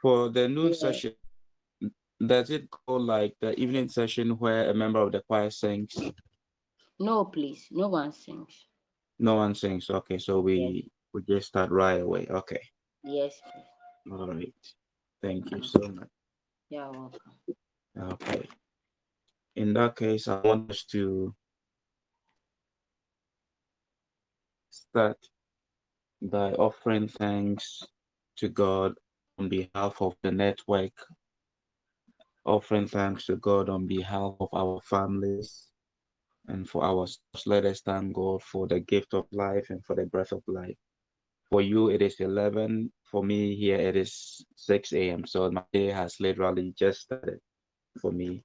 for the noon session, does it go like the evening session where a member of the choir sings? No, please, no one sings. No one sings. Okay, so we we just start right away. Okay. Yes, please. All right. Thank you so much. You're welcome. Okay. In that case, I want us to start by offering thanks to God on behalf of the network, offering thanks to God on behalf of our families and for our let us thank God for the gift of life and for the breath of life. For you, it is 11. For me, here it is 6 a.m. So my day has literally just started for me.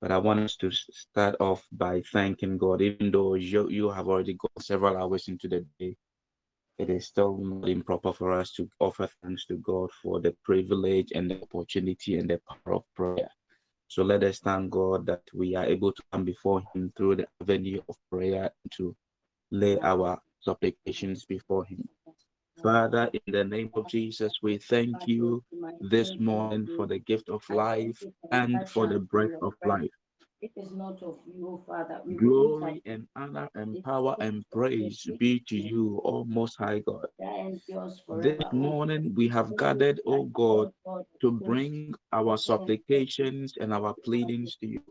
But I want us to start off by thanking God, even though you, you have already gone several hours into the day. It is still not improper for us to offer thanks to God for the privilege and the opportunity and the power of prayer. So let us thank God that we are able to come before Him through the avenue of prayer to lay our supplications before Him. Father, in the name of Jesus, we thank you this morning for the gift of life and for the breath of life. It is not of you, Father. We Glory and honor and power and praise be to you, O Most High God. This morning we have gathered, O God, to bring our supplications and our pleadings to you.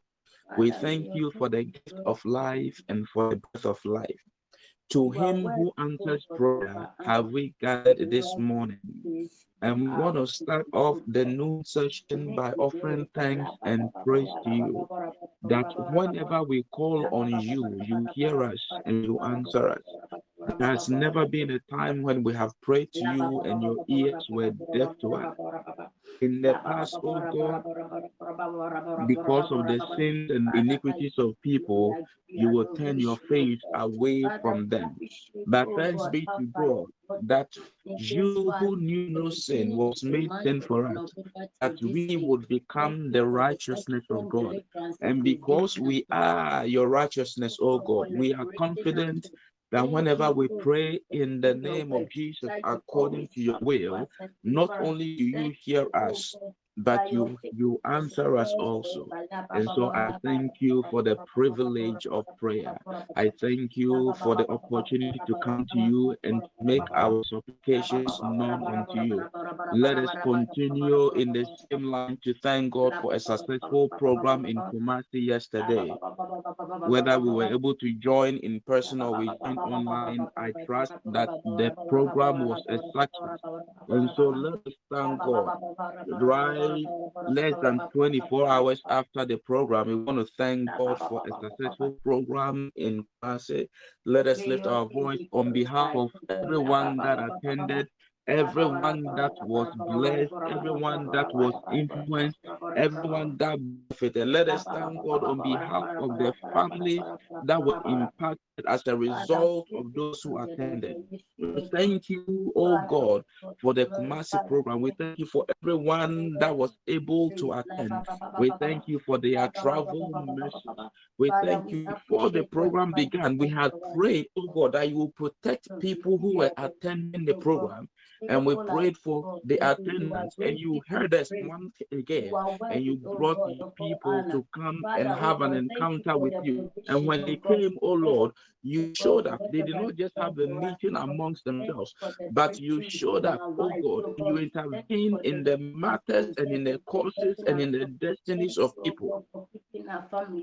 We thank you for the gift of life and for the breath of life. To him who answers prayer have we gathered this morning. And we want to start off the new session by offering thanks and praise to you. That whenever we call on you, you hear us and you answer us. There has never been a time when we have prayed to you and your ears were deaf to us. In the past, oh God, because of the sins and iniquities of people, you will turn your face away from them. But thanks be to God that you who knew no sin was made sin for us, that we would become the righteousness of God. And because we are your righteousness, oh God, we are confident that whenever we pray in the name of Jesus according to your will, not only do you hear us, but you you answer us also. And so I thank you for the privilege of prayer. I thank you for the opportunity to come to you and make our supplications known unto you. Let us continue in the same line to thank God for a successful program in Kumasi yesterday. Whether we were able to join in person or we joined online, I trust that the program was a success. And so let us thank God. Less than 24 hours after the program, we want to thank God for a successful program in Kumasi. Let us lift our voice on behalf of everyone that attended everyone that was blessed, everyone that was influenced, everyone that benefited. Let us thank God on behalf of the families that were impacted as a result of those who attended. We thank you, oh God, for the Kumasi program. We thank you for everyone that was able to attend. We thank you for their travel. We thank you before the program began. We had prayed, oh God, that you will protect people who were attending the program and we prayed for the attendance, and you heard us once again, and you brought people to come and have an encounter with you. And when they came, oh Lord, you showed up. They did not just have a meeting amongst themselves, but you showed up, oh God, you intervened in the matters and in the causes and in the destinies of people.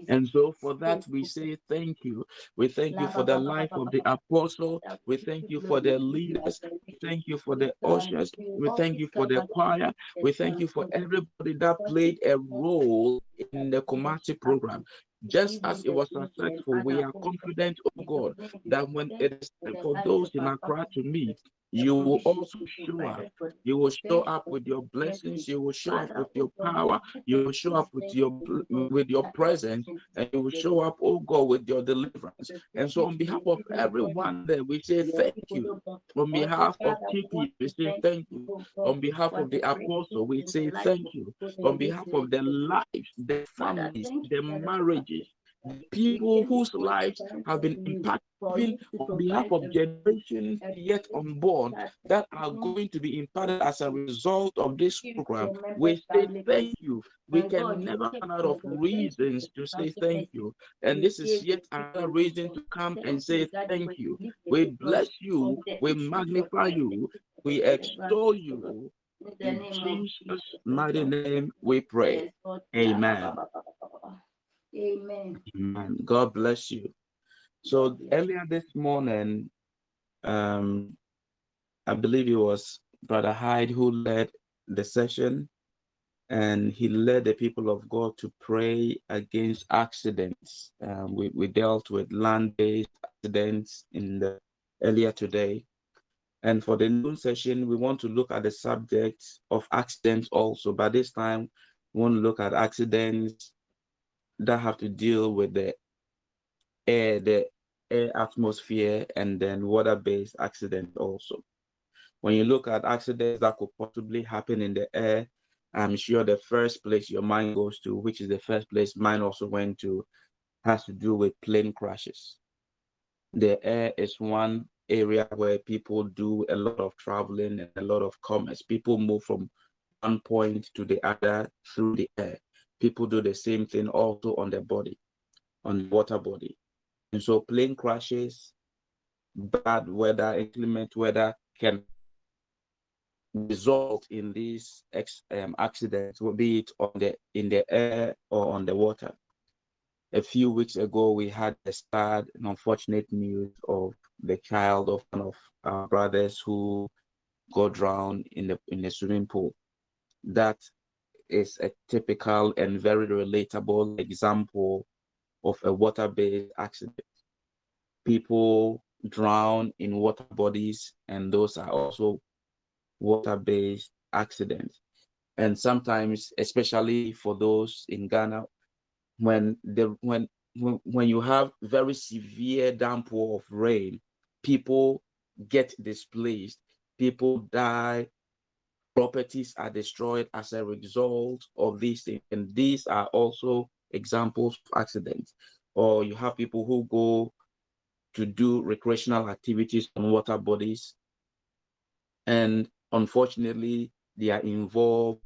And so for that, we say thank you. We thank you for the life of the apostle. We thank you for the leaders. We thank you for the ushers. We thank you for the choir. We thank you for everybody that played a role in the Kumasi program. Just as it was successful, we are confident, oh God, that when it is for those in Accra to meet, you will also show up. You will show up with your blessings. You will show up with your power. You will show up with your with your presence, and you will show up, oh God, with your deliverance. And so, on behalf of everyone there, we say thank you. On behalf of TP, we say thank you. On behalf of the apostle, we say thank you. On behalf of the lives, the families, the marriages, the people whose lives have been impacted even on behalf of generations yet unborn that are going to be imparted as a result of this program. We say thank you. We can never run out of reasons to say thank you. And this is yet another reason to come and say thank you. We bless you. We magnify you. We extol you. In Jesus' mighty name we pray. Amen. Amen. Amen. God bless you. So earlier this morning, um, I believe it was Brother Hyde who led the session, and he led the people of God to pray against accidents. Um, we, we dealt with land-based accidents in the earlier today. And for the noon session, we want to look at the subject of accidents also. By this time, we want to look at accidents that have to deal with the air, the air atmosphere, and then water-based accident also. When you look at accidents that could possibly happen in the air, I'm sure the first place your mind goes to, which is the first place mine also went to, has to do with plane crashes. The air is one area where people do a lot of traveling and a lot of commerce. People move from one point to the other through the air. People do the same thing also on the body, on water body. And so plane crashes, bad weather, inclement weather can result in these um, accidents, be it on the in the air or on the water. A few weeks ago, we had the sad and unfortunate news of the child of one of our brothers who got drowned in the in the swimming pool. That is a typical and very relatable example of a water-based accident. People drown in water bodies, and those are also water-based accidents. And sometimes, especially for those in Ghana, when the when when, when you have very severe downpour of rain, people get displaced, people die, properties are destroyed as a result of these things. And these are also examples of accidents. Or you have people who go to do recreational activities on water bodies. And unfortunately, they are involved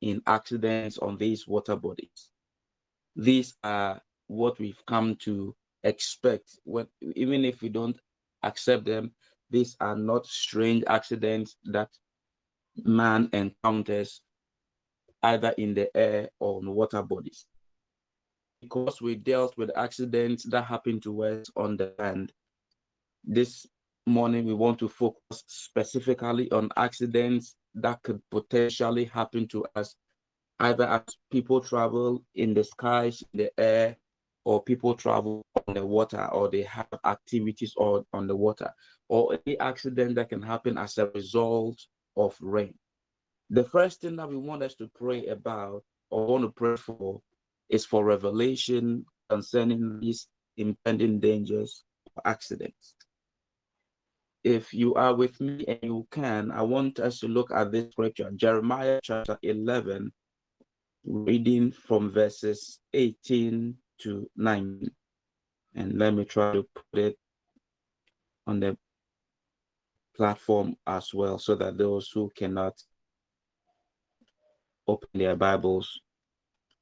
in accidents on these water bodies. These are what we've come to expect when even if we don't accept them these are not strange accidents that man encounters either in the air or on water bodies because we dealt with accidents that happen to us on the land this morning we want to focus specifically on accidents that could potentially happen to us either as people travel in the skies, in the air, or people travel on the water, or they have activities on, on the water, or any accident that can happen as a result of rain. The first thing that we want us to pray about or want to pray for is for revelation concerning these impending dangers or accidents. If you are with me and you can, I want us to look at this scripture, Jeremiah chapter 11, reading from verses 18 to 19. And let me try to put it on the platform as well so that those who cannot open their Bibles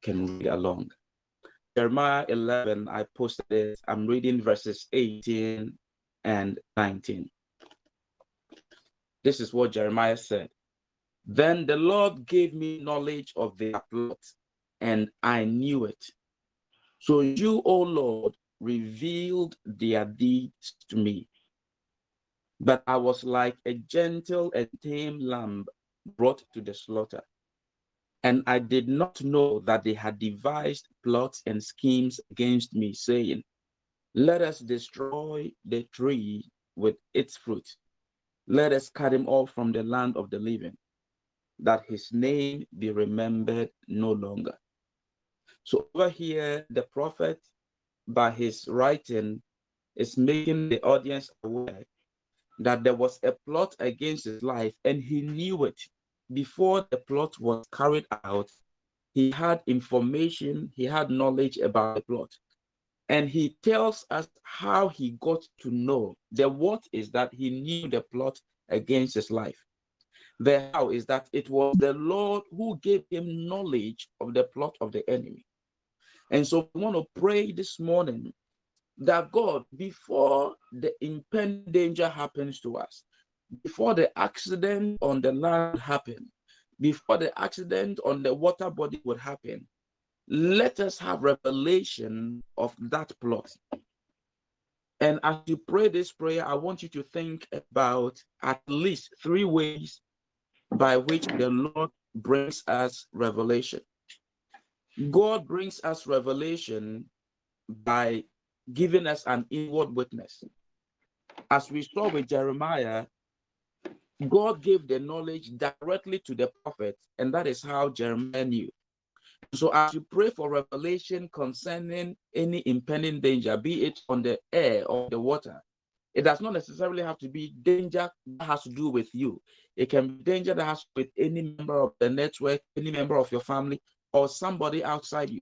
can read along. Jeremiah 11, I posted it. I'm reading verses 18 and 19. This is what Jeremiah said. Then the Lord gave me knowledge of their plot, and I knew it. So you, O Lord, revealed their deeds to me. But I was like a gentle and tame lamb brought to the slaughter. And I did not know that they had devised plots and schemes against me, saying, Let us destroy the tree with its fruit. Let us cut him off from the land of the living that his name be remembered no longer. So over here, the prophet, by his writing, is making the audience aware that there was a plot against his life and he knew it. Before the plot was carried out, he had information, he had knowledge about the plot. And he tells us how he got to know. The what is that he knew the plot against his life. The how is that it was the Lord who gave him knowledge of the plot of the enemy. And so we want to pray this morning that God, before the impending danger happens to us, before the accident on the land happened, before the accident on the water body would happen, let us have revelation of that plot. And as you pray this prayer, I want you to think about at least three ways by which the Lord brings us revelation. God brings us revelation by giving us an inward witness. As we saw with Jeremiah, God gave the knowledge directly to the prophet, and that is how Jeremiah knew. So as you pray for revelation concerning any impending danger, be it on the air or the water, it does not necessarily have to be danger that has to do with you. It can be danger that has to do with any member of the network, any member of your family, or somebody outside you.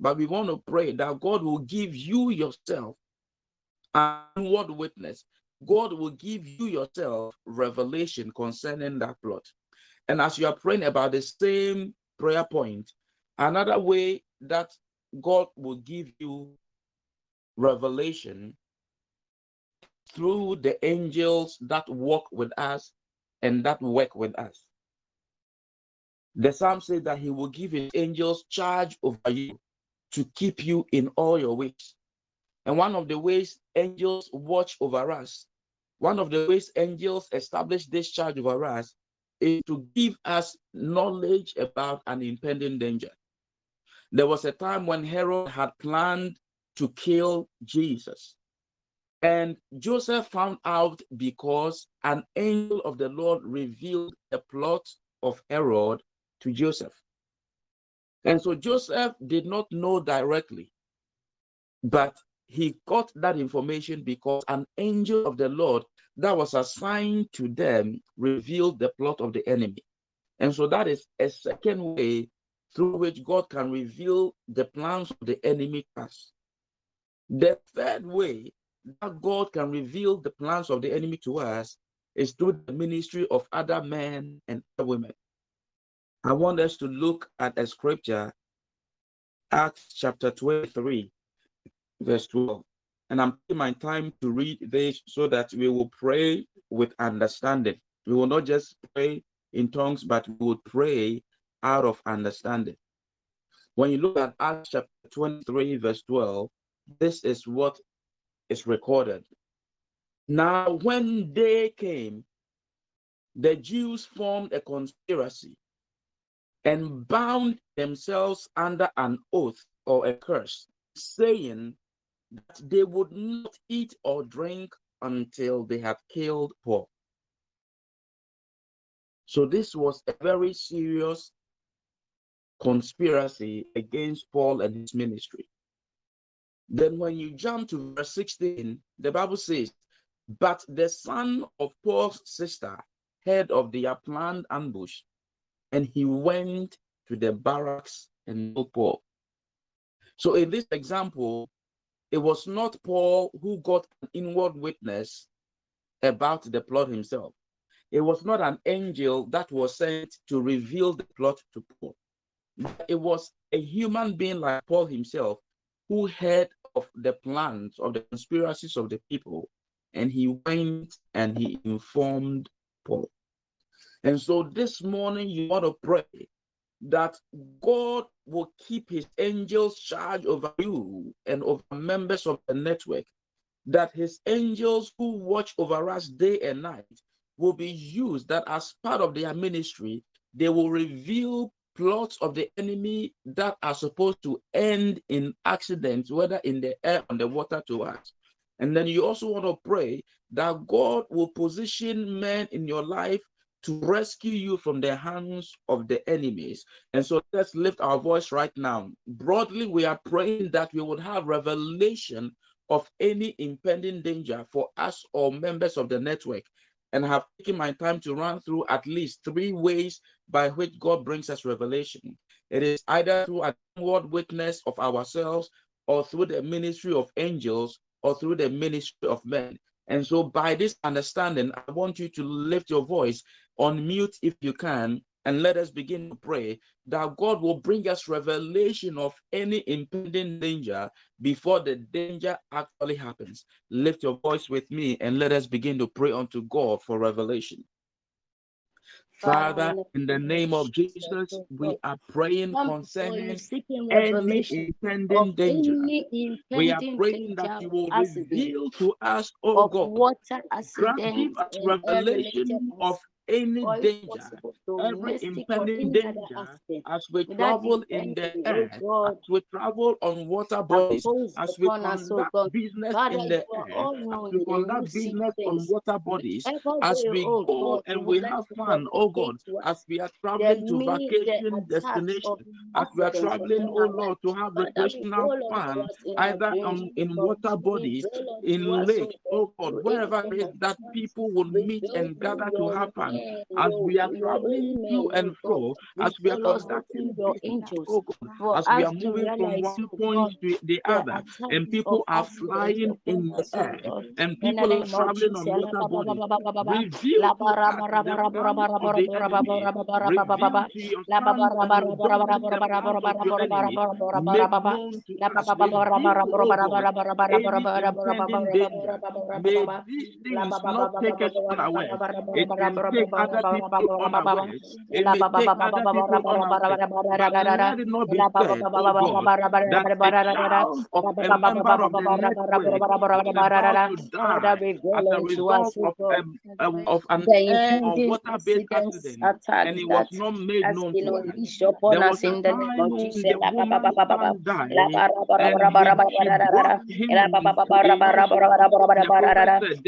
But we want to pray that God will give you yourself an word witness. God will give you yourself revelation concerning that plot. And as you are praying about the same prayer point, another way that God will give you revelation through the angels that walk with us and that work with us. The psalm says that he will give his angels charge over you to keep you in all your ways. And one of the ways angels watch over us, one of the ways angels establish this charge over us is to give us knowledge about an impending danger. There was a time when Herod had planned to kill Jesus. And Joseph found out because an angel of the Lord revealed the plot of Herod to Joseph. And so Joseph did not know directly, but he got that information because an angel of the Lord that was assigned to them revealed the plot of the enemy. And so that is a second way through which God can reveal the plans of the enemy to us. The third way that God can reveal the plans of the enemy to us is through the ministry of other men and other women. I want us to look at a scripture, Acts chapter 23, verse 12. And I'm taking my time to read this so that we will pray with understanding. We will not just pray in tongues, but we will pray out of understanding. When you look at Acts chapter 23, verse 12, this is what is recorded. Now, when day came, the Jews formed a conspiracy and bound themselves under an oath or a curse, saying that they would not eat or drink until they had killed Paul. So this was a very serious conspiracy against Paul and his ministry. Then when you jump to verse 16, the Bible says, But the son of Paul's sister heard of their planned ambush and he went to the barracks and told Paul. So in this example, it was not Paul who got an inward witness about the plot himself. It was not an angel that was sent to reveal the plot to Paul. It was a human being like Paul himself who heard of the plans of the conspiracies of the people, and he went and he informed Paul. And so this morning, you want to pray that God will keep his angels charge over you and over members of the network, that his angels who watch over us day and night will be used, that as part of their ministry, they will reveal plots of the enemy that are supposed to end in accidents, whether in the air, on the water to us. And then you also want to pray that God will position men in your life to rescue you from the hands of the enemies. And so let's lift our voice right now. Broadly, we are praying that we would have revelation of any impending danger for us or members of the network and have taken my time to run through at least three ways by which God brings us revelation. It is either through an word witness of ourselves or through the ministry of angels or through the ministry of men. And so, by this understanding, I want you to lift your voice on mute if you can, and let us begin to pray that God will bring us revelation of any impending danger before the danger actually happens. Lift your voice with me and let us begin to pray unto God for revelation. Father, in the name of Jesus, we are praying concerning any impending danger. We are praying that you will reveal to us, oh God, grant us revelation of any danger, every impending danger as we travel in the air, as we travel on water bodies, as we conduct business in the air, as we conduct business on water bodies, as we go and we have fun, oh God, as we are traveling to vacation destination, as we are traveling, oh Lord, to have recreational fun, either um, in water bodies, in lakes, oh God, wherever it is that people will meet and gather to have fun as we are traveling to and fro, as we are business, oh God, as we are moving from one point to the other, and people are flying in the air, and people are traveling on water bodies. Reveal to us the plans of the enemy. Reveal to your sons and your daughters the plans of your enemy. Make known to us. Reveal, oh God, any impending danger. May these things not take us unaware. It can take other people unawares. It may take other people unawares. But let it not be said, oh God, that a child of a member of the network is about to die as a result of, um, of an air or water-based accident, and it was not made known to us. There was a time when the woman's died, and he, brought him in. The prophet said,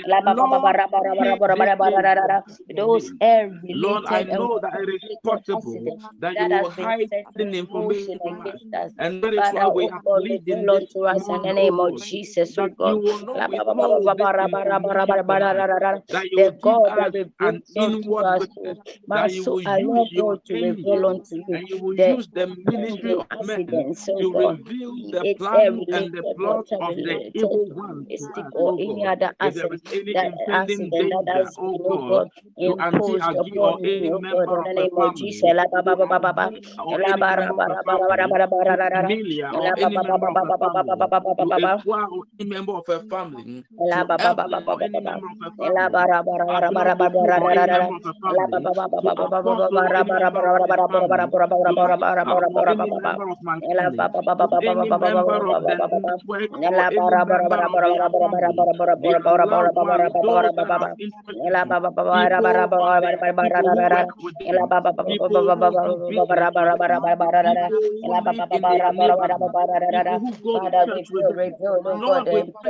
the Lord air Lord, I know that it is possible that you will hide certain information from us. And that is why we have in this to us in the name of Jesus, that you will not withhold that you will give us an inward witness, that you will use your angels, and you will use the ministry of men to reveal the plan and the plot of the evil one to us, oh God. If there is any impending danger, oh, oh God, to Auntie Agi or any member of the family, Emilia or any member of family, to Ekwa or any member of a family, to Evelyn or any member of a family,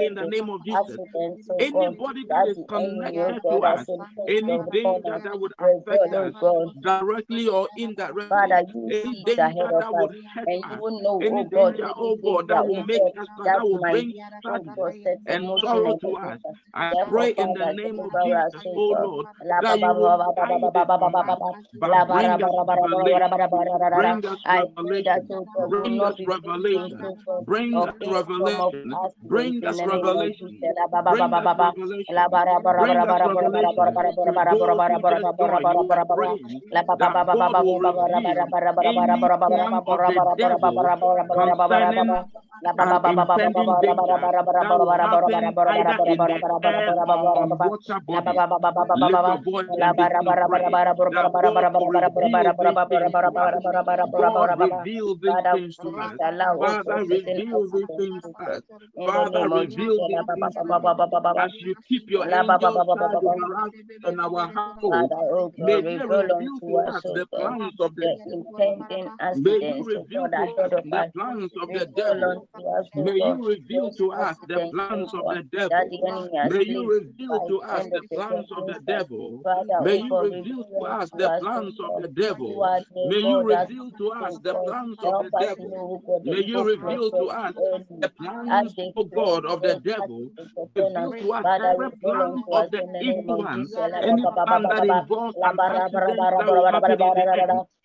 In the name of Jesus. Anybody that is connected to us, that would affect us directly or indirectly, any danger that would any danger, oh God, that will make us, that will bring sadness and sorrow to us. I pray in the name of Jesus, oh Lord, that you I pray that bring us revelation, bring us revelation, bring us revelation, bring us revelation, bring us revelation, that God will reveal any plan of the devil concerning an impending danger that will happen either in the air or on water body. Lift your voice and begin God reveal these things to us. Father, reveal these things to us. Father, reveal these things to us. As you keep your angels charge over us and our household, may they reveal to us the plans of the May you reveal to us the plans of the devil. May you reveal to us the plans of the devil. May you reveal to us the plans of the devil. May you reveal to us the plans of the devil. May you reveal to us the plans of the devil. May you reveal to us the plans, of God, of the devil. Reveal to us every plan of the evil one. Any plan that involves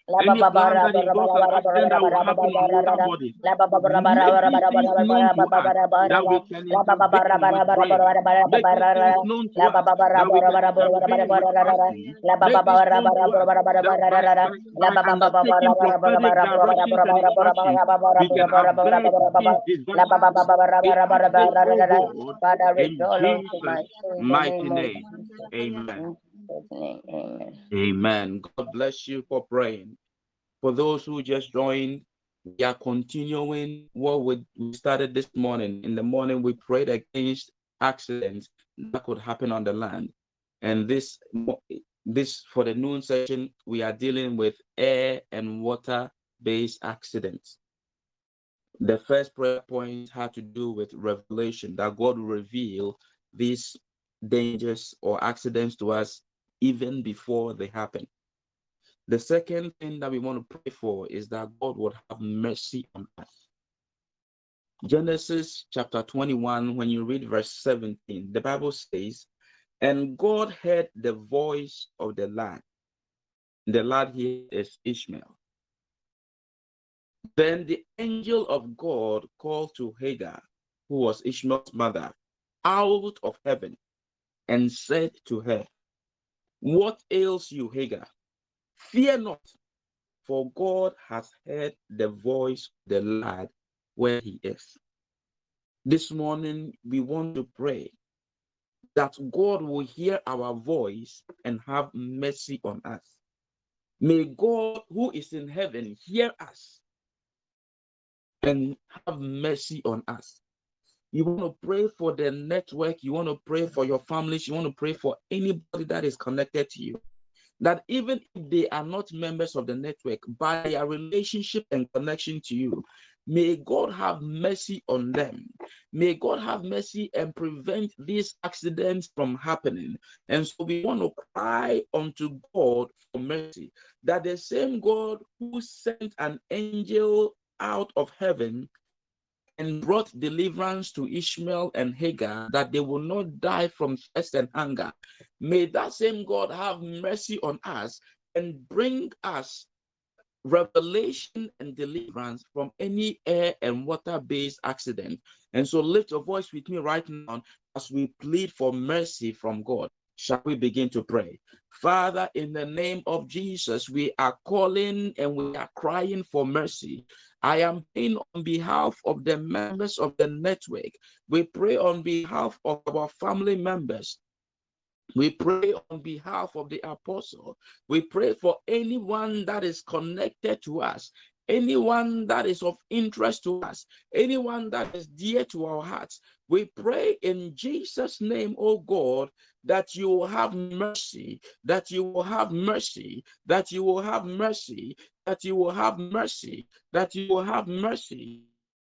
an accident that will happen in the Any plan that is going to accident that will happen on water body. Make these things known to us that we can intervene with prayer. Make things known to us that we can intervene with fasting. Make things known to us that by by undertaking prophetic directions and instructions, we can avert these disastrous Father, in restore unto Jesus' soul in the mighty name name. Amen. Amen. God bless you for praying. For those who just joined, we are continuing what we we started this morning. In the morning, we prayed against accidents that could happen on the land. And this this for the noon session, we are dealing with air and water based accidents. The first prayer point had to do with revelation that God will reveal these dangers or accidents to us even before they happen. The second thing that we want to pray for is that God would have mercy on us. Genesis chapter 21, when you read verse 17, the Bible says, And God heard the voice of the lad. The lad here is Ishmael. Then the angel of God called to Hagar, who was Ishmael's mother, out of heaven and said to her, What ails you, Hagar? Fear not, for God has heard the voice of the lad where he is. This morning, we want to pray that God will hear our voice and have mercy on us. May God, who is in heaven, hear us and have mercy on us. You want to pray for the network, you want to pray for your families, you want to pray for anybody that is connected to you. That even if they are not members of the network, by their relationship and connection to you, may God have mercy on them. May God have mercy and prevent these accidents from happening. And so we want to cry unto God for mercy. That the same God who sent an angel out of heaven and brought deliverance to Ishmael and Hagar, that they will not die from thirst and hunger. May that same God have mercy on us and bring us revelation and deliverance from any air and water based accident. And so lift your voice with me right now as we plead for mercy from God. Shall we begin to pray? Father, in the name of Jesus, we are calling and we are crying for mercy. I am praying on behalf of the members of the network. We pray on behalf of our family members. We pray on behalf of the apostle. We pray for anyone that is connected to us, anyone that is of interest to us, anyone that is dear to our hearts. We pray in Jesus' name, oh God, that you will have mercy, that you will have mercy, that you will have mercy, that you will have mercy, that you will have mercy,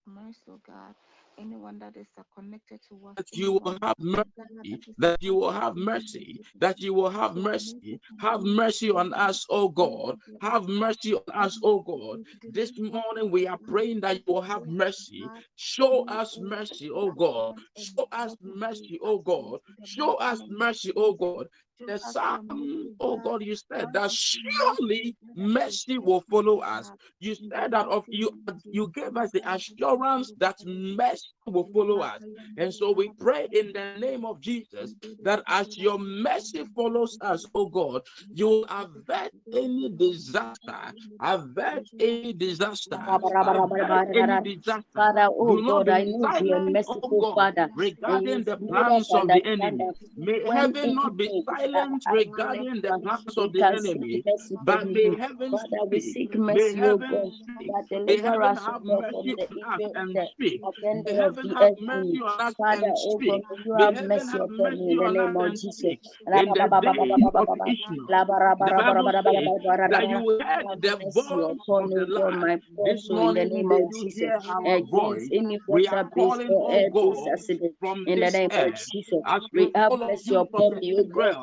oh God. Anyone that is connected to us, that you will have mercy, that you will have mercy, that you will have mercy. Have mercy on us, oh God. Have mercy on us, oh God. This morning we are praying that you will have mercy. Show us mercy, oh God. Show us mercy, oh God. Show us mercy, oh God. The psalm, oh God, you said that surely mercy will follow us. You said that of you, you gave us the assurance that mercy will follow us. And so we pray in the name of Jesus that as your mercy follows us, oh God, you will avert any disaster, avert any disaster, avert any disaster. Father, oh Do not God, I silent, oh merciful, Father, regarding the plans of the enemy. May heaven not be that silent regarding the us, we of the enemy, mercy but from may you. heaven Father, we speak. seek May mercy, oh heaven God, speak. that May heaven us, oh have God, from mercy the on us and the speak. May agenda of heaven the have enemy. mercy on us Father, and oh God, speak. may you May have heaven mercy have upon me mercy in the on us name of and Jesus. speak.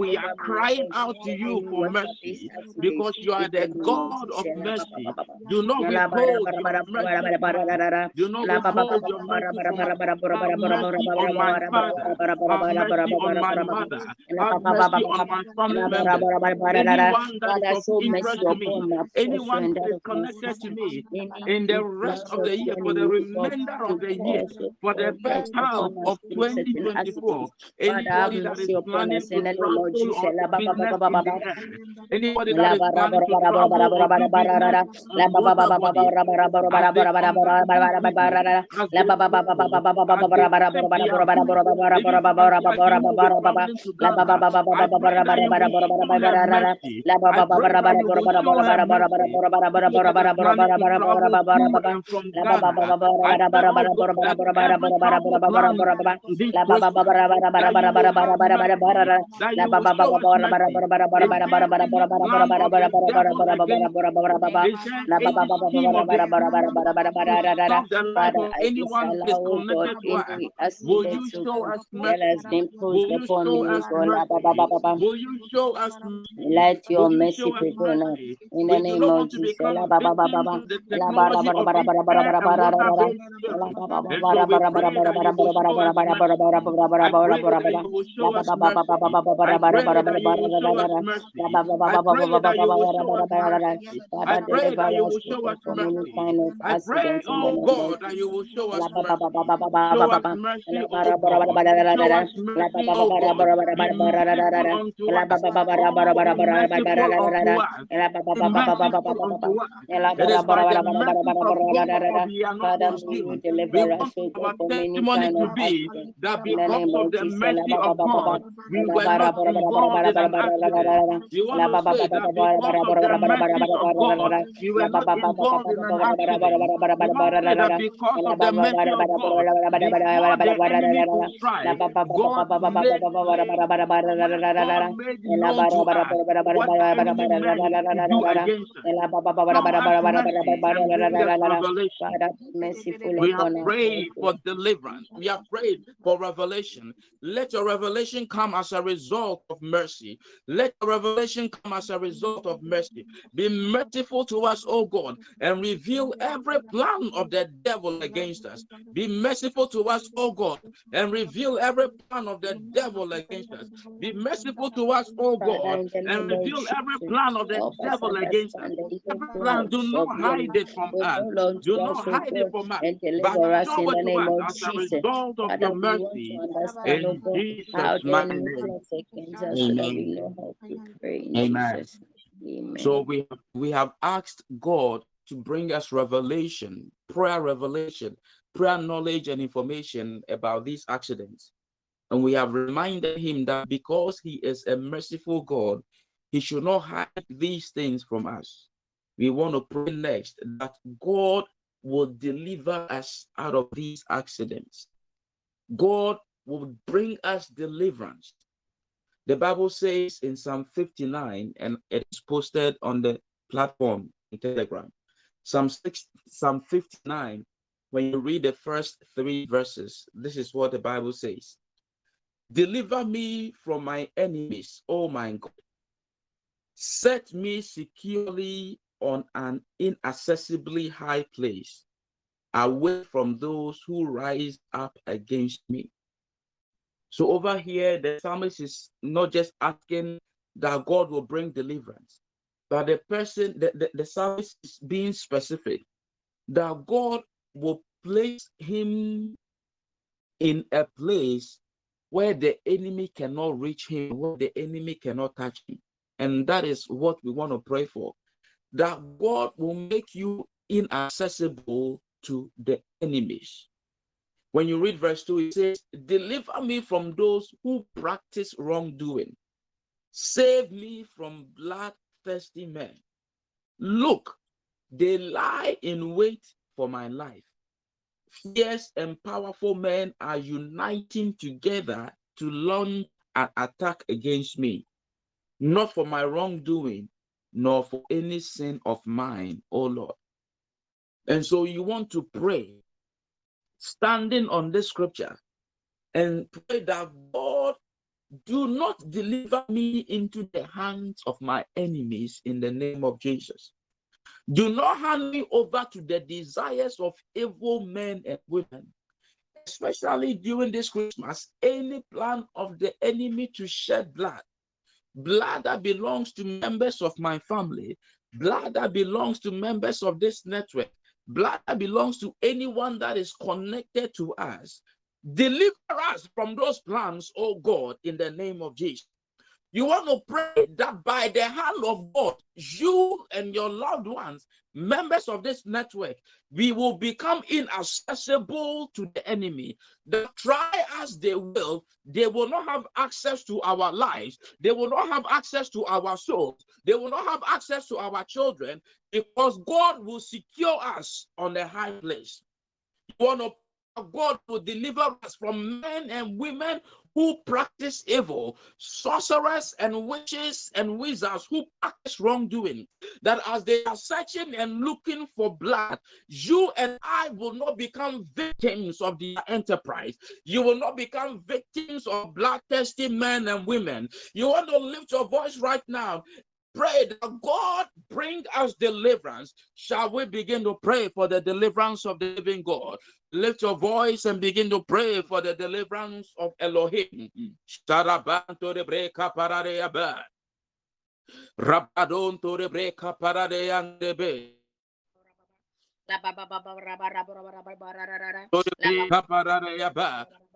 We are crying out to you for mercy because you are the God of mercy. Do not Anyone me, connected to me in the rest of the year, for the remainder of the year, for the first time. 12 of 2024, anybody that is anybody that is let your mercy prevail in the name of Jesus. Thank. I pray, that you will show us mercy. I pray that you will show us mercy. I pray that you will show us mercy. I pray that you will show us mercy. I pray, that you will show us mercy today that because of the mercy of God, we were not involved in an accident. You want to say that because of the mercy of God, you were not involved in an accident. You want to say that because of the mercy of God, before the enemy could strike, God made God what the enemy do against us. We have prayed for deliverance. We have for revelation. Let your revelation come as a result of mercy. Let your revelation come as a result of mercy. Be merciful to us, O God, and reveal every plan of the devil against us. Be merciful to us, O God, and reveal every plan of the devil against us. Be merciful to us, O God, and reveal every plan of the devil against us. Every plan, do not hide it from us. Do not hide it from us. But do it to us as a result of your mercy in Jesus' name. Amen. So we we have asked God to bring us revelation, prayer revelation, prayer knowledge and information about these accidents. And we have reminded him that because he is a merciful God, he should not hide these things from us. We want to pray next that God will deliver us out of these accidents. God will bring us deliverance. The Bible says in Psalm 59, and it is posted on the platform in Telegram. Psalm 6, Psalm 59, when you read the first three verses, this is what the Bible says. Deliver me from my enemies, O my God. Set me securely on an inaccessibly high place away from those who rise up against me. So over here, the psalmist is not just asking that God will bring deliverance, but the person, the, the, the psalmist is being specific that God will place him in a place where the enemy cannot reach him, where the enemy cannot touch him. And that is what we want to pray for. That God will make you inaccessible to the enemies. When you read verse 2, it says, Deliver me from those who practice wrongdoing. Save me from bloodthirsty men. Look, they lie in wait for my life. Fierce and powerful men are uniting together to launch an attack against me, not for my wrongdoing, nor for any sin of mine, O Lord. And so you want to pray, standing on this scripture, and pray that God do not deliver me into the hands of my enemies in the name of Jesus. Do not hand me over to the desires of evil men and women, especially during this Christmas. Any plan of the enemy to shed blood, blood that belongs to members of my family, blood that belongs to members of this network, blood belongs to anyone that is connected to us. Deliver us from those plans, oh God, in the name of Jesus. You want to pray that by the hand of God, you and your loved ones, members of this network, we will become inaccessible to the enemy. They try as they will, they will not have access to our lives. They will not have access to our souls. They will not have access to our children because God will secure us on the high place. You want to God will deliver us from men and women who practice evil, sorcerers and witches and wizards who practice wrongdoing, that as they are searching and looking for blood, you and I will not become victims of the enterprise. You will not become victims of bloodthirsty men and women. You want to lift your voice right now pray that God bring us deliverance. Shall we begin to pray for the deliverance of the living God? Lift your voice and begin to pray for the deliverance of Elohim.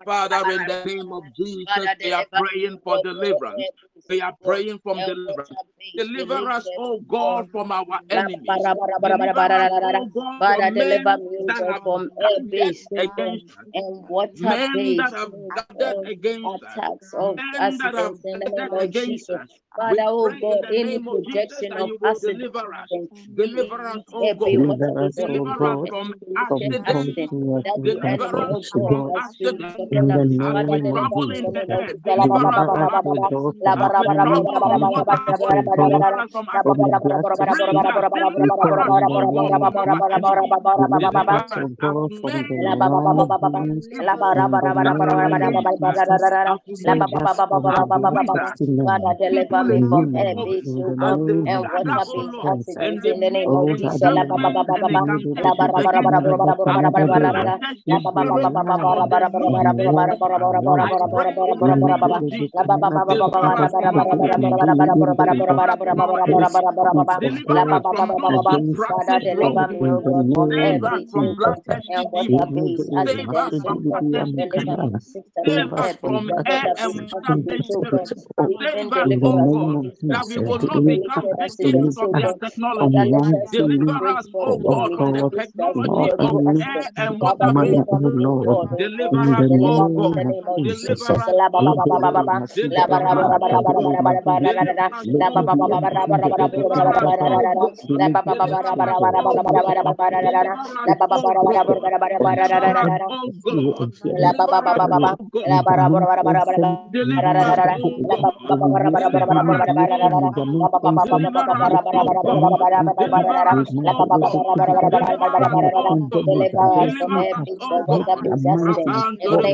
Father, in the name of Jesus, we are praying for deliverance. We are praying from deliverance. Deliver us, oh God, from our enemies. Deliver us, oh God, Father, from men deliver me that have from gathered every sin against us. and water Men based that have gathered oh, against us. attacks of Men that have in the name gathered of against Jesus. us. Father, We oh God, any name of Jesus projection of you will accidents deliver us. and oh Deliver us, oh God. Deliver us, O oh Deliver us God, from from accident conscious that the Deliver us oh attacks, O God, from God, has to accidents. In the As Father, we name of deliver travel me in in Jesus. the the name of air, Jesus. deliver us, Deliver oh us, O God. God, As from we any travel on water, attacks, O God, deliver us from from the accidents. bloodthirsty Bring us, people deliver us, in the oh God, name from of our Jesus. enemies. Deliver Deliver us, us O as God, from the men who wrongdoings evil in the gather name of against us, Jesus. as Save witches, us from as the wizards, bloodthirsty men. deliver me secret from Mm, evil every In the as they silver name and of gather, oh Jesus water-based Lord, Christ. and accidents they in the make name of Oh, Jesus. enchantments and incantations against us, as bloodthirsty spirits of the north, oh God. I pray in the name of Jesus, deliver us from our enemies, deliver us from our enemies, deliver us from those who against us, Father, practice God, deliver me, in O the wrongdoing. God, from name Save of us every from Jesus. silver bloodthirsty and demons. water-based Save us accidents, O from God. bloodthirsty Deliver me, demons. sisters Save from Save us us every from from evil air water-based and bloodthirsty water accidents, based O spirits, God. demons. oh, Even Save us, in deliver the oh us name from God, of these that we Jesus. will accidents, not Deliver become related us, victims accidents, of O deliver their us God. from Father, technology. let us be wrongdoing, Deliver us, disgraced for oh oh God, from the God, disgrace that from we all technology will of go iniquity air accident. and of water Father, man, based deliver oh me, O demons. Lord. God, O Deliver In every us, the oh deliver me in name the God. of name of Jesus. Deliver Jesus. us, La ba ra oh ba ra ba ra God. Deliver us, oh oh oh oh oh oh oh oh oh oh oh. Deliver us from every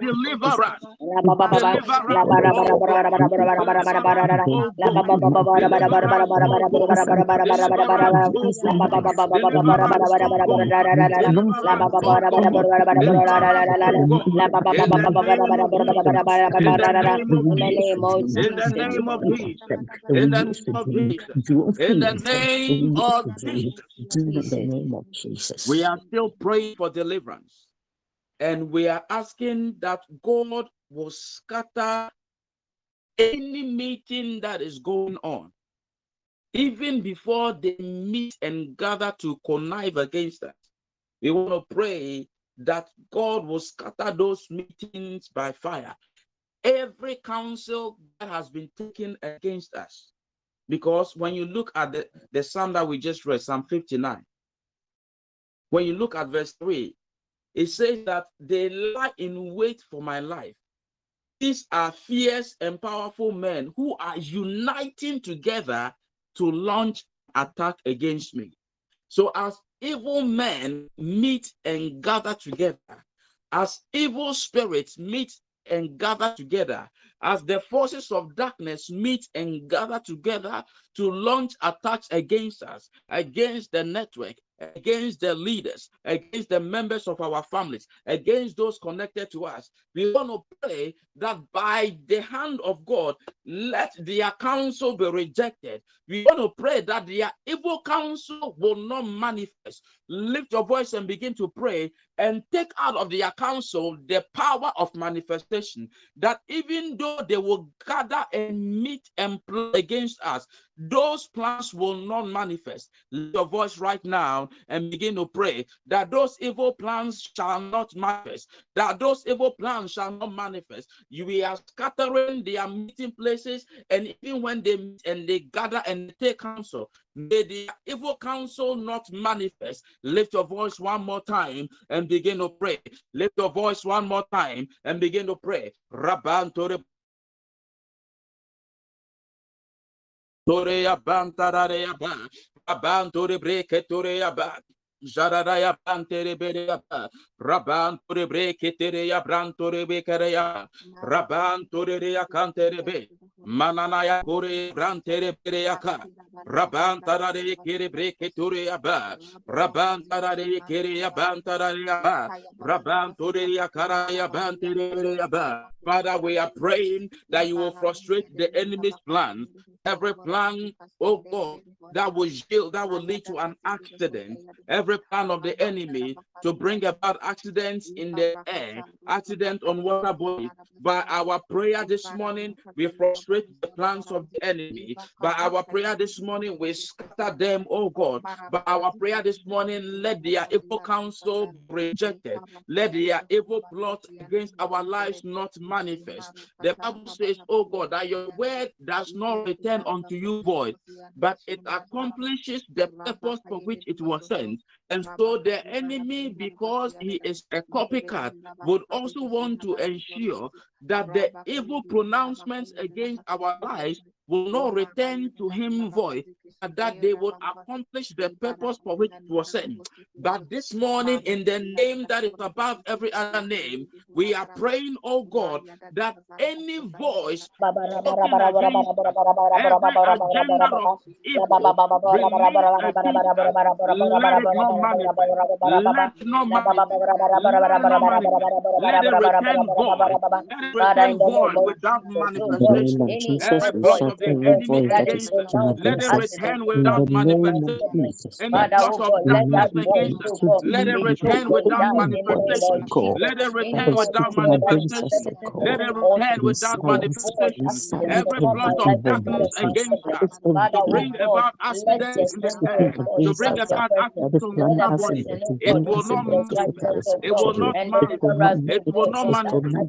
Deliver us. Jesus. We are still praying for deliverance. And we are asking that God will scatter any meeting that is going on, even before they meet and gather to connive against us. We want to pray that God will scatter those meetings by fire. Every counsel that has been taken against us. Because when you look at the, the psalm that we just read, Psalm 59, when you look at verse 3, it says that they lie in wait for my life. These are fierce and powerful men who are uniting together to launch attack against me. So as evil men meet and gather together, as evil spirits meet and gather together, as the forces of darkness meet and gather together to launch attacks against us, against the network, against the leaders, against the members of our families, against those connected to us. We want to pray that by the hand of God, let their counsel be rejected. We want to pray that their evil counsel will not manifest. Lift your voice and begin to pray and take out of their counsel the power of manifestation. That even though they will gather and meet and play against us, those plans will not manifest. Lift your voice right now and begin to pray that those evil plans shall not manifest, that those evil plans shall not manifest. You are scattering their meeting places, and even when they meet and they gather and take counsel, may the evil counsel not manifest. Lift your voice one more time and begin to pray. Lift your voice one more time and begin to pray. Rabban Toreya ban tarareya ban. Aban tore breke toreya ban. Raban tore breke tereya bran bekereya. Raban. Mananaya kore bran tere bereya ka. Raban tarare kere. Raban tarare. Raban. Father, we are praying that you will frustrate the enemy's plans every plan, oh God, that will yield, that will lead to an accident, every plan of the enemy to bring about accidents in the air, accident on water bodies. By our prayer this morning, we frustrate the plans of the enemy. By our prayer this morning, we scatter them, oh God. By our prayer this morning, let their evil counsel be rejected. Let their evil plot against our lives not manifest. The Bible says, oh God, that your word does not return unto you void, but it accomplishes the purpose for which it was sent. And so the enemy, because he is a copycat, would also want to ensure that the evil pronouncements against our lives will not return to him void, and that they would accomplish the purpose for which it was sent. But this morning, in the name that is above every other name, we are praying, oh God, that any voice spoken against us, every agenda of evil, released against us, let it return void every void without manifestation. Every voice of the enemy against us. Let it return without manifestation. Any thought of darkness against us. Let it return without manifestation. Let it return without manifestation. Let it return without manifestation. Every plot of darkness against us. To bring about accidents in this air. To bring about accidents in this body. It will not manifest. It will not manifest. It will not manifest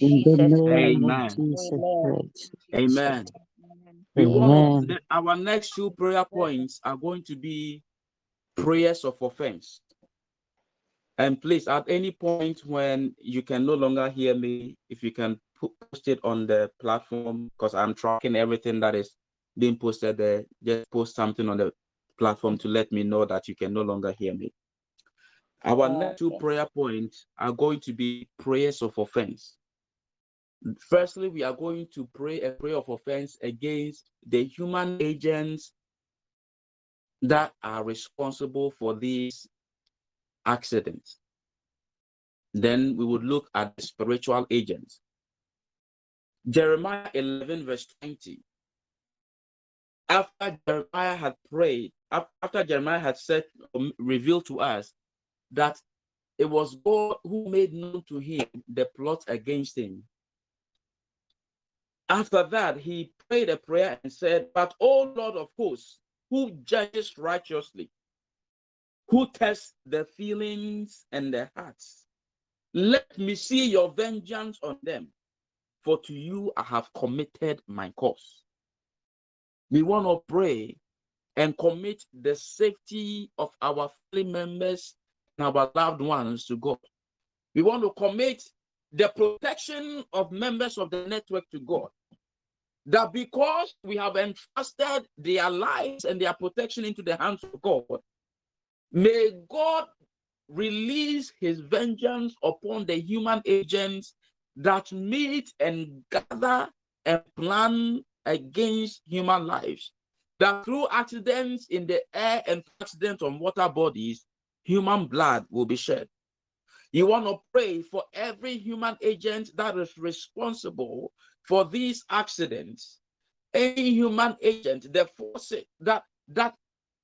In the name of Jesus. Amen. Amen. Amen. Amen. Our next two prayer points are going to be prayers of offense. And please, at any point when you can no longer hear me, if you can post it on the platform, because I'm tracking everything that is being posted there, just post something on the platform to let me know that you can no longer hear me. Our next two prayer points are going to be prayers of offense. Firstly, we are going to pray a prayer of offense against the human agents that are responsible for these accidents. Then we would look at the spiritual agents. Jeremiah 11, verse 20. After Jeremiah had prayed, after Jeremiah had said, um, revealed to us that it was God who made known to him the plot against him. After that, he prayed a prayer and said, But, O Lord of hosts, who judges righteously, who tests the feelings and the hearts, let me see your vengeance on them, for to you I have committed my cause. We want to pray and commit the safety of our family members and our loved ones to God. We want to commit the protection of members of the network to God. That because we have entrusted their lives and their protection into the hands of God, may God release his vengeance upon the human agents that meet and gather and plan against human lives. That through accidents in the air and accidents on water bodies, human blood will be shed. You want to pray for every human agent that is responsible for these accidents. Any human agent, the forces that that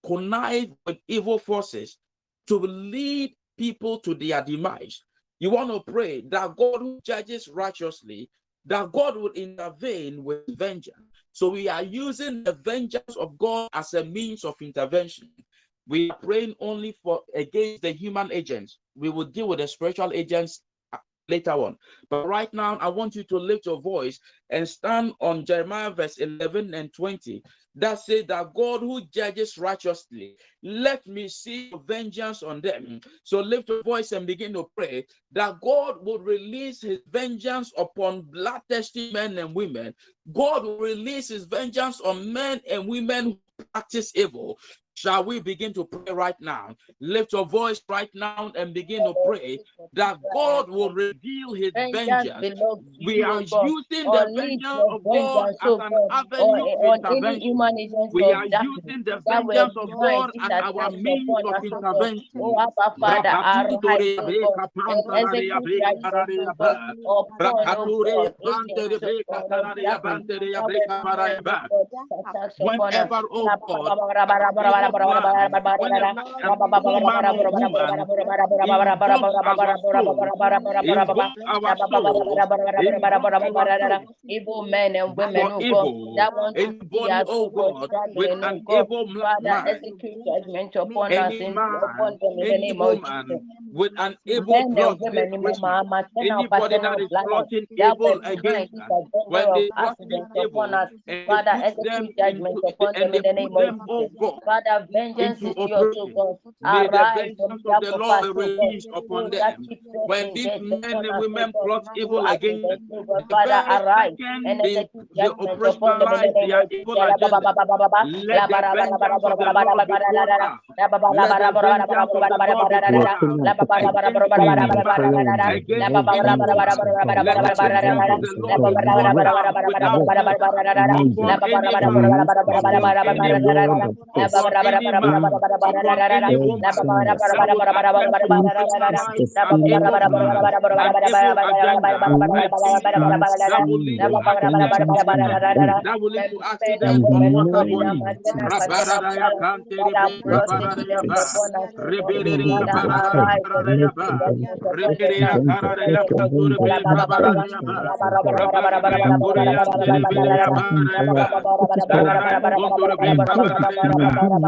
connive with evil forces to lead people to their demise. You want to pray that God who judges righteously, that God will intervene with vengeance. So we are using the vengeance of God as a means of intervention. We are praying only for against the human agents. We will deal with the spiritual agents later on. But right now, I want you to lift your voice and stand on Jeremiah verse 11 and 20 that say that God who judges righteously, let me see vengeance on them. So lift your voice and begin to pray that God will release his vengeance upon bloodthirsty men and women. God will release his vengeance on men and women practice evil. Shall we begin to pray right now? Lift your voice right now and begin to pray that God will reveal his vengeance. We are using the vengeance of God as an avenue of intervention. We are using the vengeance of God as our means of intervention. Whenever, oh God, evil men and women who oh that want to be as with oh execute judgment upon us in in the name of With an evil plot, anybody that is plotting evil against us, when they plot evil, Father, execute them in the name of their vengeance into operation. May the vengeance of the Lord release upon them. When these men and women plot evil against the oppressed, they, they the vengeance of. Let the vengeance of the Lord be poured upon any Rabba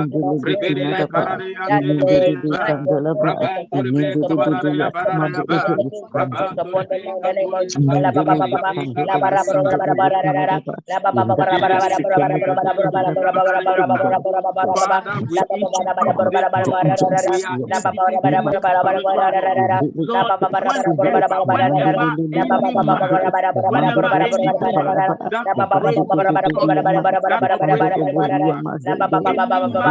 Baba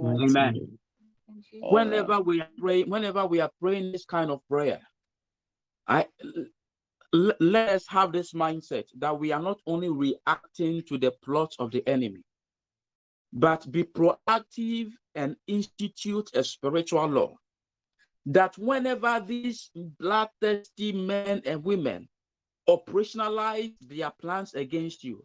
Amen. Whenever we are praying, whenever we are praying this kind of prayer, I let us have this mindset that we are not only reacting to the plots of the enemy, but be proactive and institute a spiritual law that whenever these bloodthirsty men and women operationalize their plans against you,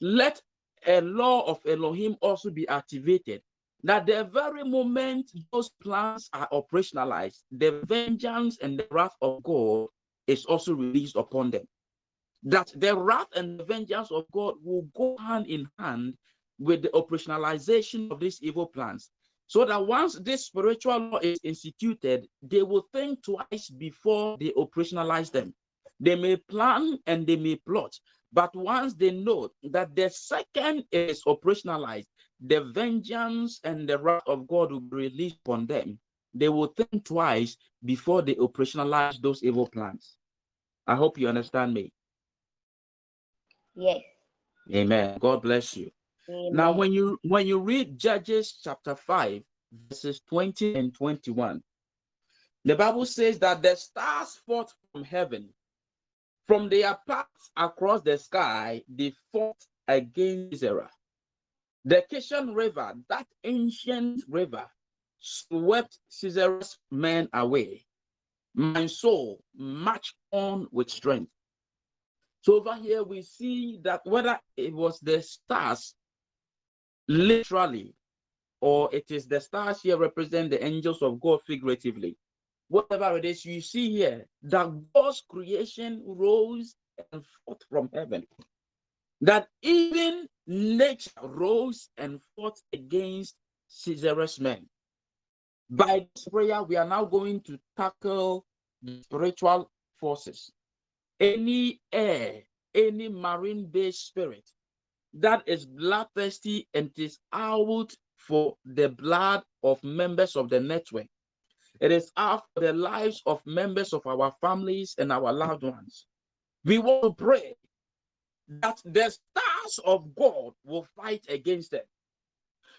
let a law of Elohim also be activated. That the very moment those plans are operationalized, the vengeance and the wrath of God is also released upon them. That the wrath and the vengeance of God will go hand in hand with the operationalization of these evil plans so that once this spiritual law is instituted, they will think twice before they operationalize them. They may plan and they may plot, but once they know that the second is operationalized, the vengeance and the wrath of God will be released upon them. They will think twice before they operationalize those evil plans. I hope you understand me. Yes. Amen. God bless you. Amen. Now, when you when you read Judges chapter 5, verses 20 and 21, the Bible says that the stars fought from heaven. From their paths across the sky, they fought against Sisera. The Kishon River, that ancient river, swept Sisera's men away. My soul marched on with strength. So over here we see that whether it was the stars literally, or it is the stars here represent the angels of God figuratively. Whatever it is, you see here that God's creation rose and fought from heaven. That even nature rose and fought against Sisera's men. By this prayer, we are now going to tackle the spiritual forces. Any air, any marine based spirit that is bloodthirsty and is out for the blood of members of the network. It is out for the lives of members of our families and our loved ones. We want to pray that the stars of God will fight against them.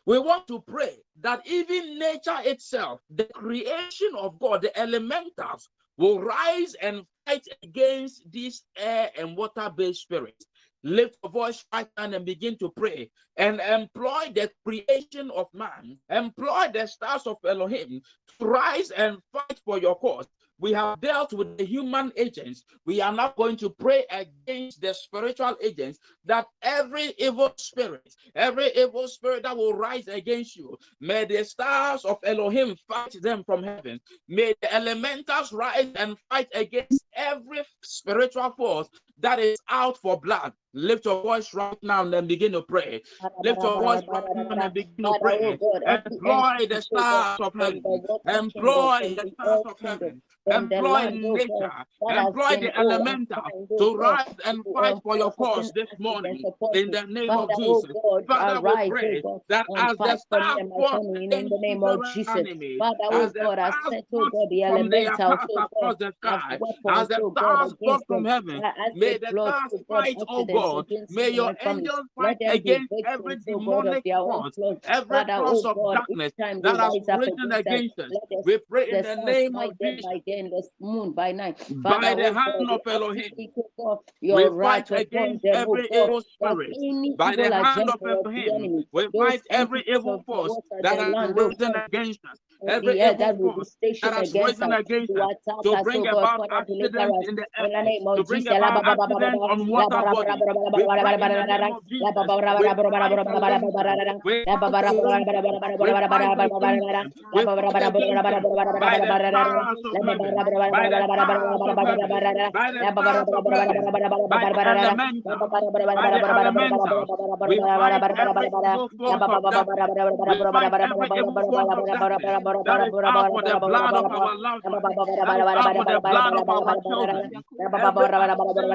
We want to pray that even nature itself, the creation of God, the elementals, will rise and fight against these air and water based spirits lift your voice right and begin to pray and employ the creation of man, employ the stars of Elohim to rise and fight for your cause. We have dealt with the human agents. We are now going to pray against the spiritual agents that every evil spirit, every evil spirit that will rise against you, may the stars of Elohim fight them from heaven. May the elementals rise and fight against every spiritual force that is out for blood. Lift your voice right now and then begin to pray. Lift your voice right now and begin to pray. Employ the stars of heaven. Employ the stars of heaven. Employ nature. Employ the elemental to rise and fight for your cause this morning in the name of Jesus. Father, we pray that as the stars fought in the name of Jesus. enemy, Father, oh as the stars oh the from their path oh across the as sky, as the oh stars fall from heaven, may the oh God, fight, oh God. May your and my family. angels fight against every oh demonic force, every force oh of darkness each time they that has risen against us, us. let us We pray in the name of Jesus by day and the moon by night. by the hand of Elohim. oh We fight against every evil spirit. By the hand of Elohim, we fight every evil force that has risen against us. Every evil that will be force that has against risen us against to us to bring about accidents in the in the name of to bring Jesus. About on water ba ra We ra ba ra pray ba in ra the ba ra name ra. of La ba Jesus. ba We ra ba ra ba ra fight ba ra ba ra against ba ra them. We La ba ba fight ra ba ra against ba ra them. ba ra ba We by the of heaven, by the of heaven, by the of heaven, by the by the every evil force of darkness. every evil force of darkness that is out for the blood of our loved ones, that is out for the blood of our children.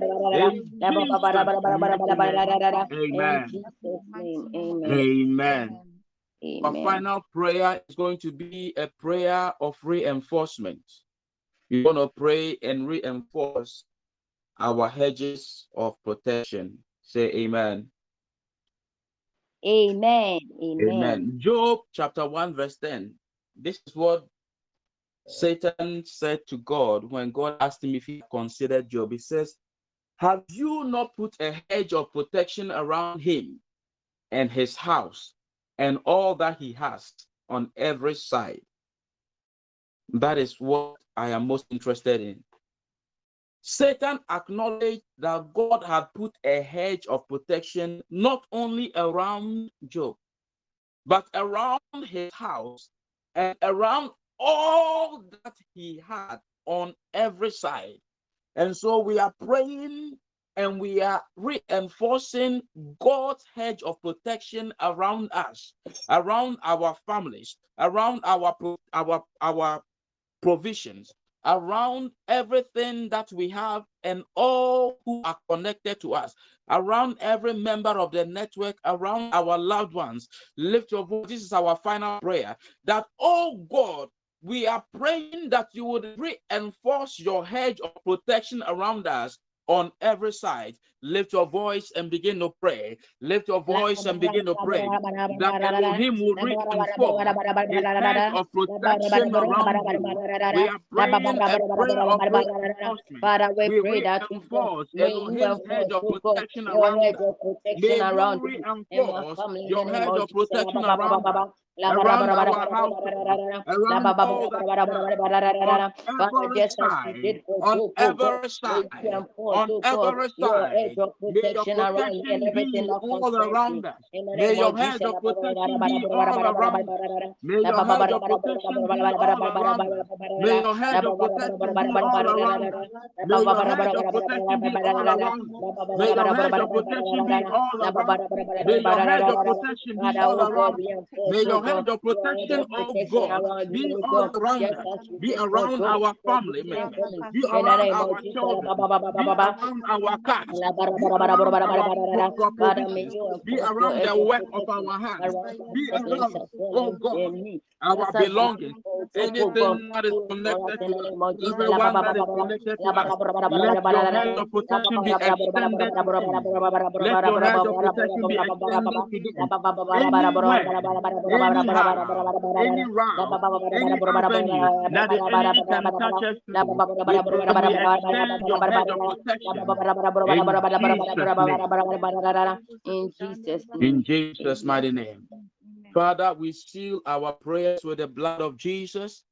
We We Amen. Amen. Amen. Our final prayer is going to be a prayer of reinforcement. You want to pray and reinforce our hedges of protection. Say amen. Amen. Amen. Amen. Job chapter 1, verse 10. This is what Satan said to God when God asked him if he considered Job. He says, Have you not put a hedge of protection around him and his house and all that he has on every side? That is what I am most interested in. Satan acknowledged that God had put a hedge of protection not only around Job, but around his house and around all that he had on every side. And so we are praying and we are reinforcing God's hedge of protection around us, around our families, around our our our provisions, around everything that we have and all who are connected to us, around every member of the network, around our loved ones. Lift your voice. This is our final prayer that, oh God, we are praying that you would reinforce your hedge of protection around us on every side. Lift your voice and begin to pray. Lift your voice and begin to pray that Elohim will reinforce his hedge of protection around you. We are praying a prayer of reinforcement. We We pray that you reinforce you Elohim's of oh protection around hedge us. of protection May you me and my reinforce family in the your hedge of protection around us around our household, around all that on every side, on oh every side, on oh every your of May your protection around me and everything be that all around us. May your Jesus. of protection be all around us. May your hedge of protection be all around us. May your hedge of protection be all around us. May your hedge of protection be all around us. May your hedge of protection be all around us. May your hedge of protection be all around us. May your hedge of your protection, of oh God, be all around us. Be around our family members. Be around our children. Be around our cars. Be ba, ra, ba, ra, ba, around the work of our hands. Be around, oh God, our Just as you did belongings. for Job, oh God, Anything that is do it for us connected to us, name of Jesus. La, ba, everyone that is connected to us, let your ra, ra, hedge ra. of protection be extended Let your ba, ra, hedge ba, of ra, ba, ra, protection be ra, ba, ra, ba, extended to them. Anywhere, anyhow, any ba, any ra, ba, ra, ba, avenue that the enemy can touch us through, ba, ba, ra, ba, we pray ra, we ba, ra, ba, ra, extend your ra, ba, hedge ra, of ra. La, ba, ba, protection in Jesus' name. In Jesus' In name. Jesus' Amen. mighty name. Father, we seal our prayers with the blood of Jesus.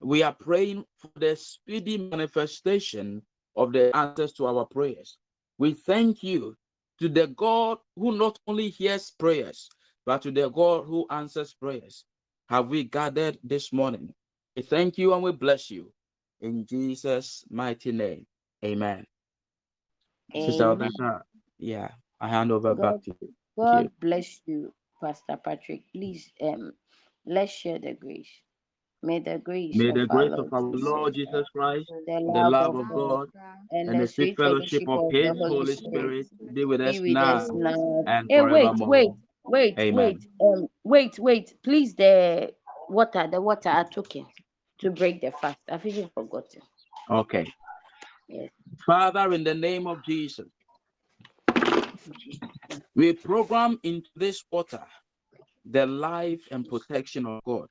We are praying for the speedy manifestation of the answers to our prayers. We thank you to the God who not only hears prayers, but to the God who answers prayers. Have we gathered this morning? We thank you and we bless you. In Jesus' mighty name. Amen. Sister Amen. Yeah, I hand over back to you. God bless you, Pastor Patrick. Please, um, let's share the grace. May the grace May the our grace Lord of our Lord Christ, Jesus Christ, the the love love of of God, God, and and the the sweet sweet fellowship fellowship of of His the Holy Holy Spirit Spirit be with be us with us now now. and Hey, wait, wait, wait, Amen. wait, um, wait, wait. Please, the water, the water I took it to break the fast. I've even forgotten. Okay. Yes. Father, in the name of Jesus, we program into this water the life and protection of God.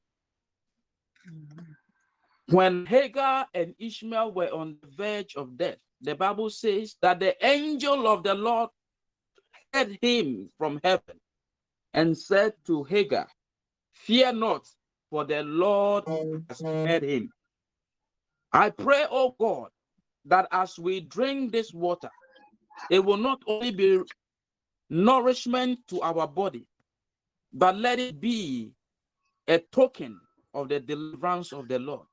When Hagar and Ishmael were on the verge of death, the Bible says that the angel of the Lord heard him from heaven and said to Hagar, Fear not, for the Lord has heard him. I pray, oh God, that as we drink this water, it will not only be nourishment to our body, but let it be a token of the deliverance of the Lord.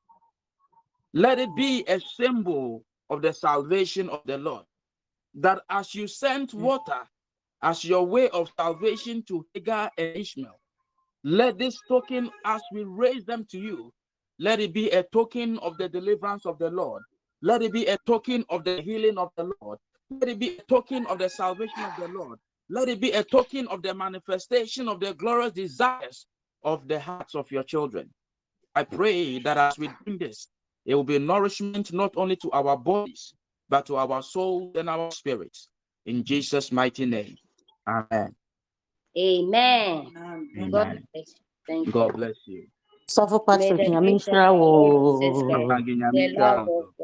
Let it be a symbol of the salvation of the Lord. That as you sent mm. water as your way of salvation to Hagar and Ishmael, let this token, as we raise them to you, let it be a token of the deliverance of the Lord. Let it be a token of the healing of the Lord. Let it be a token of the salvation of the Lord. Let it be a token of the manifestation of the glorious desires of the hearts of your children. I pray that as we do this, it will be nourishment not only to our bodies, but to our souls and our spirits. In Jesus' mighty name. Amen. Amen. Amen. God bless you. God bless you. Suffer Pastor Amen.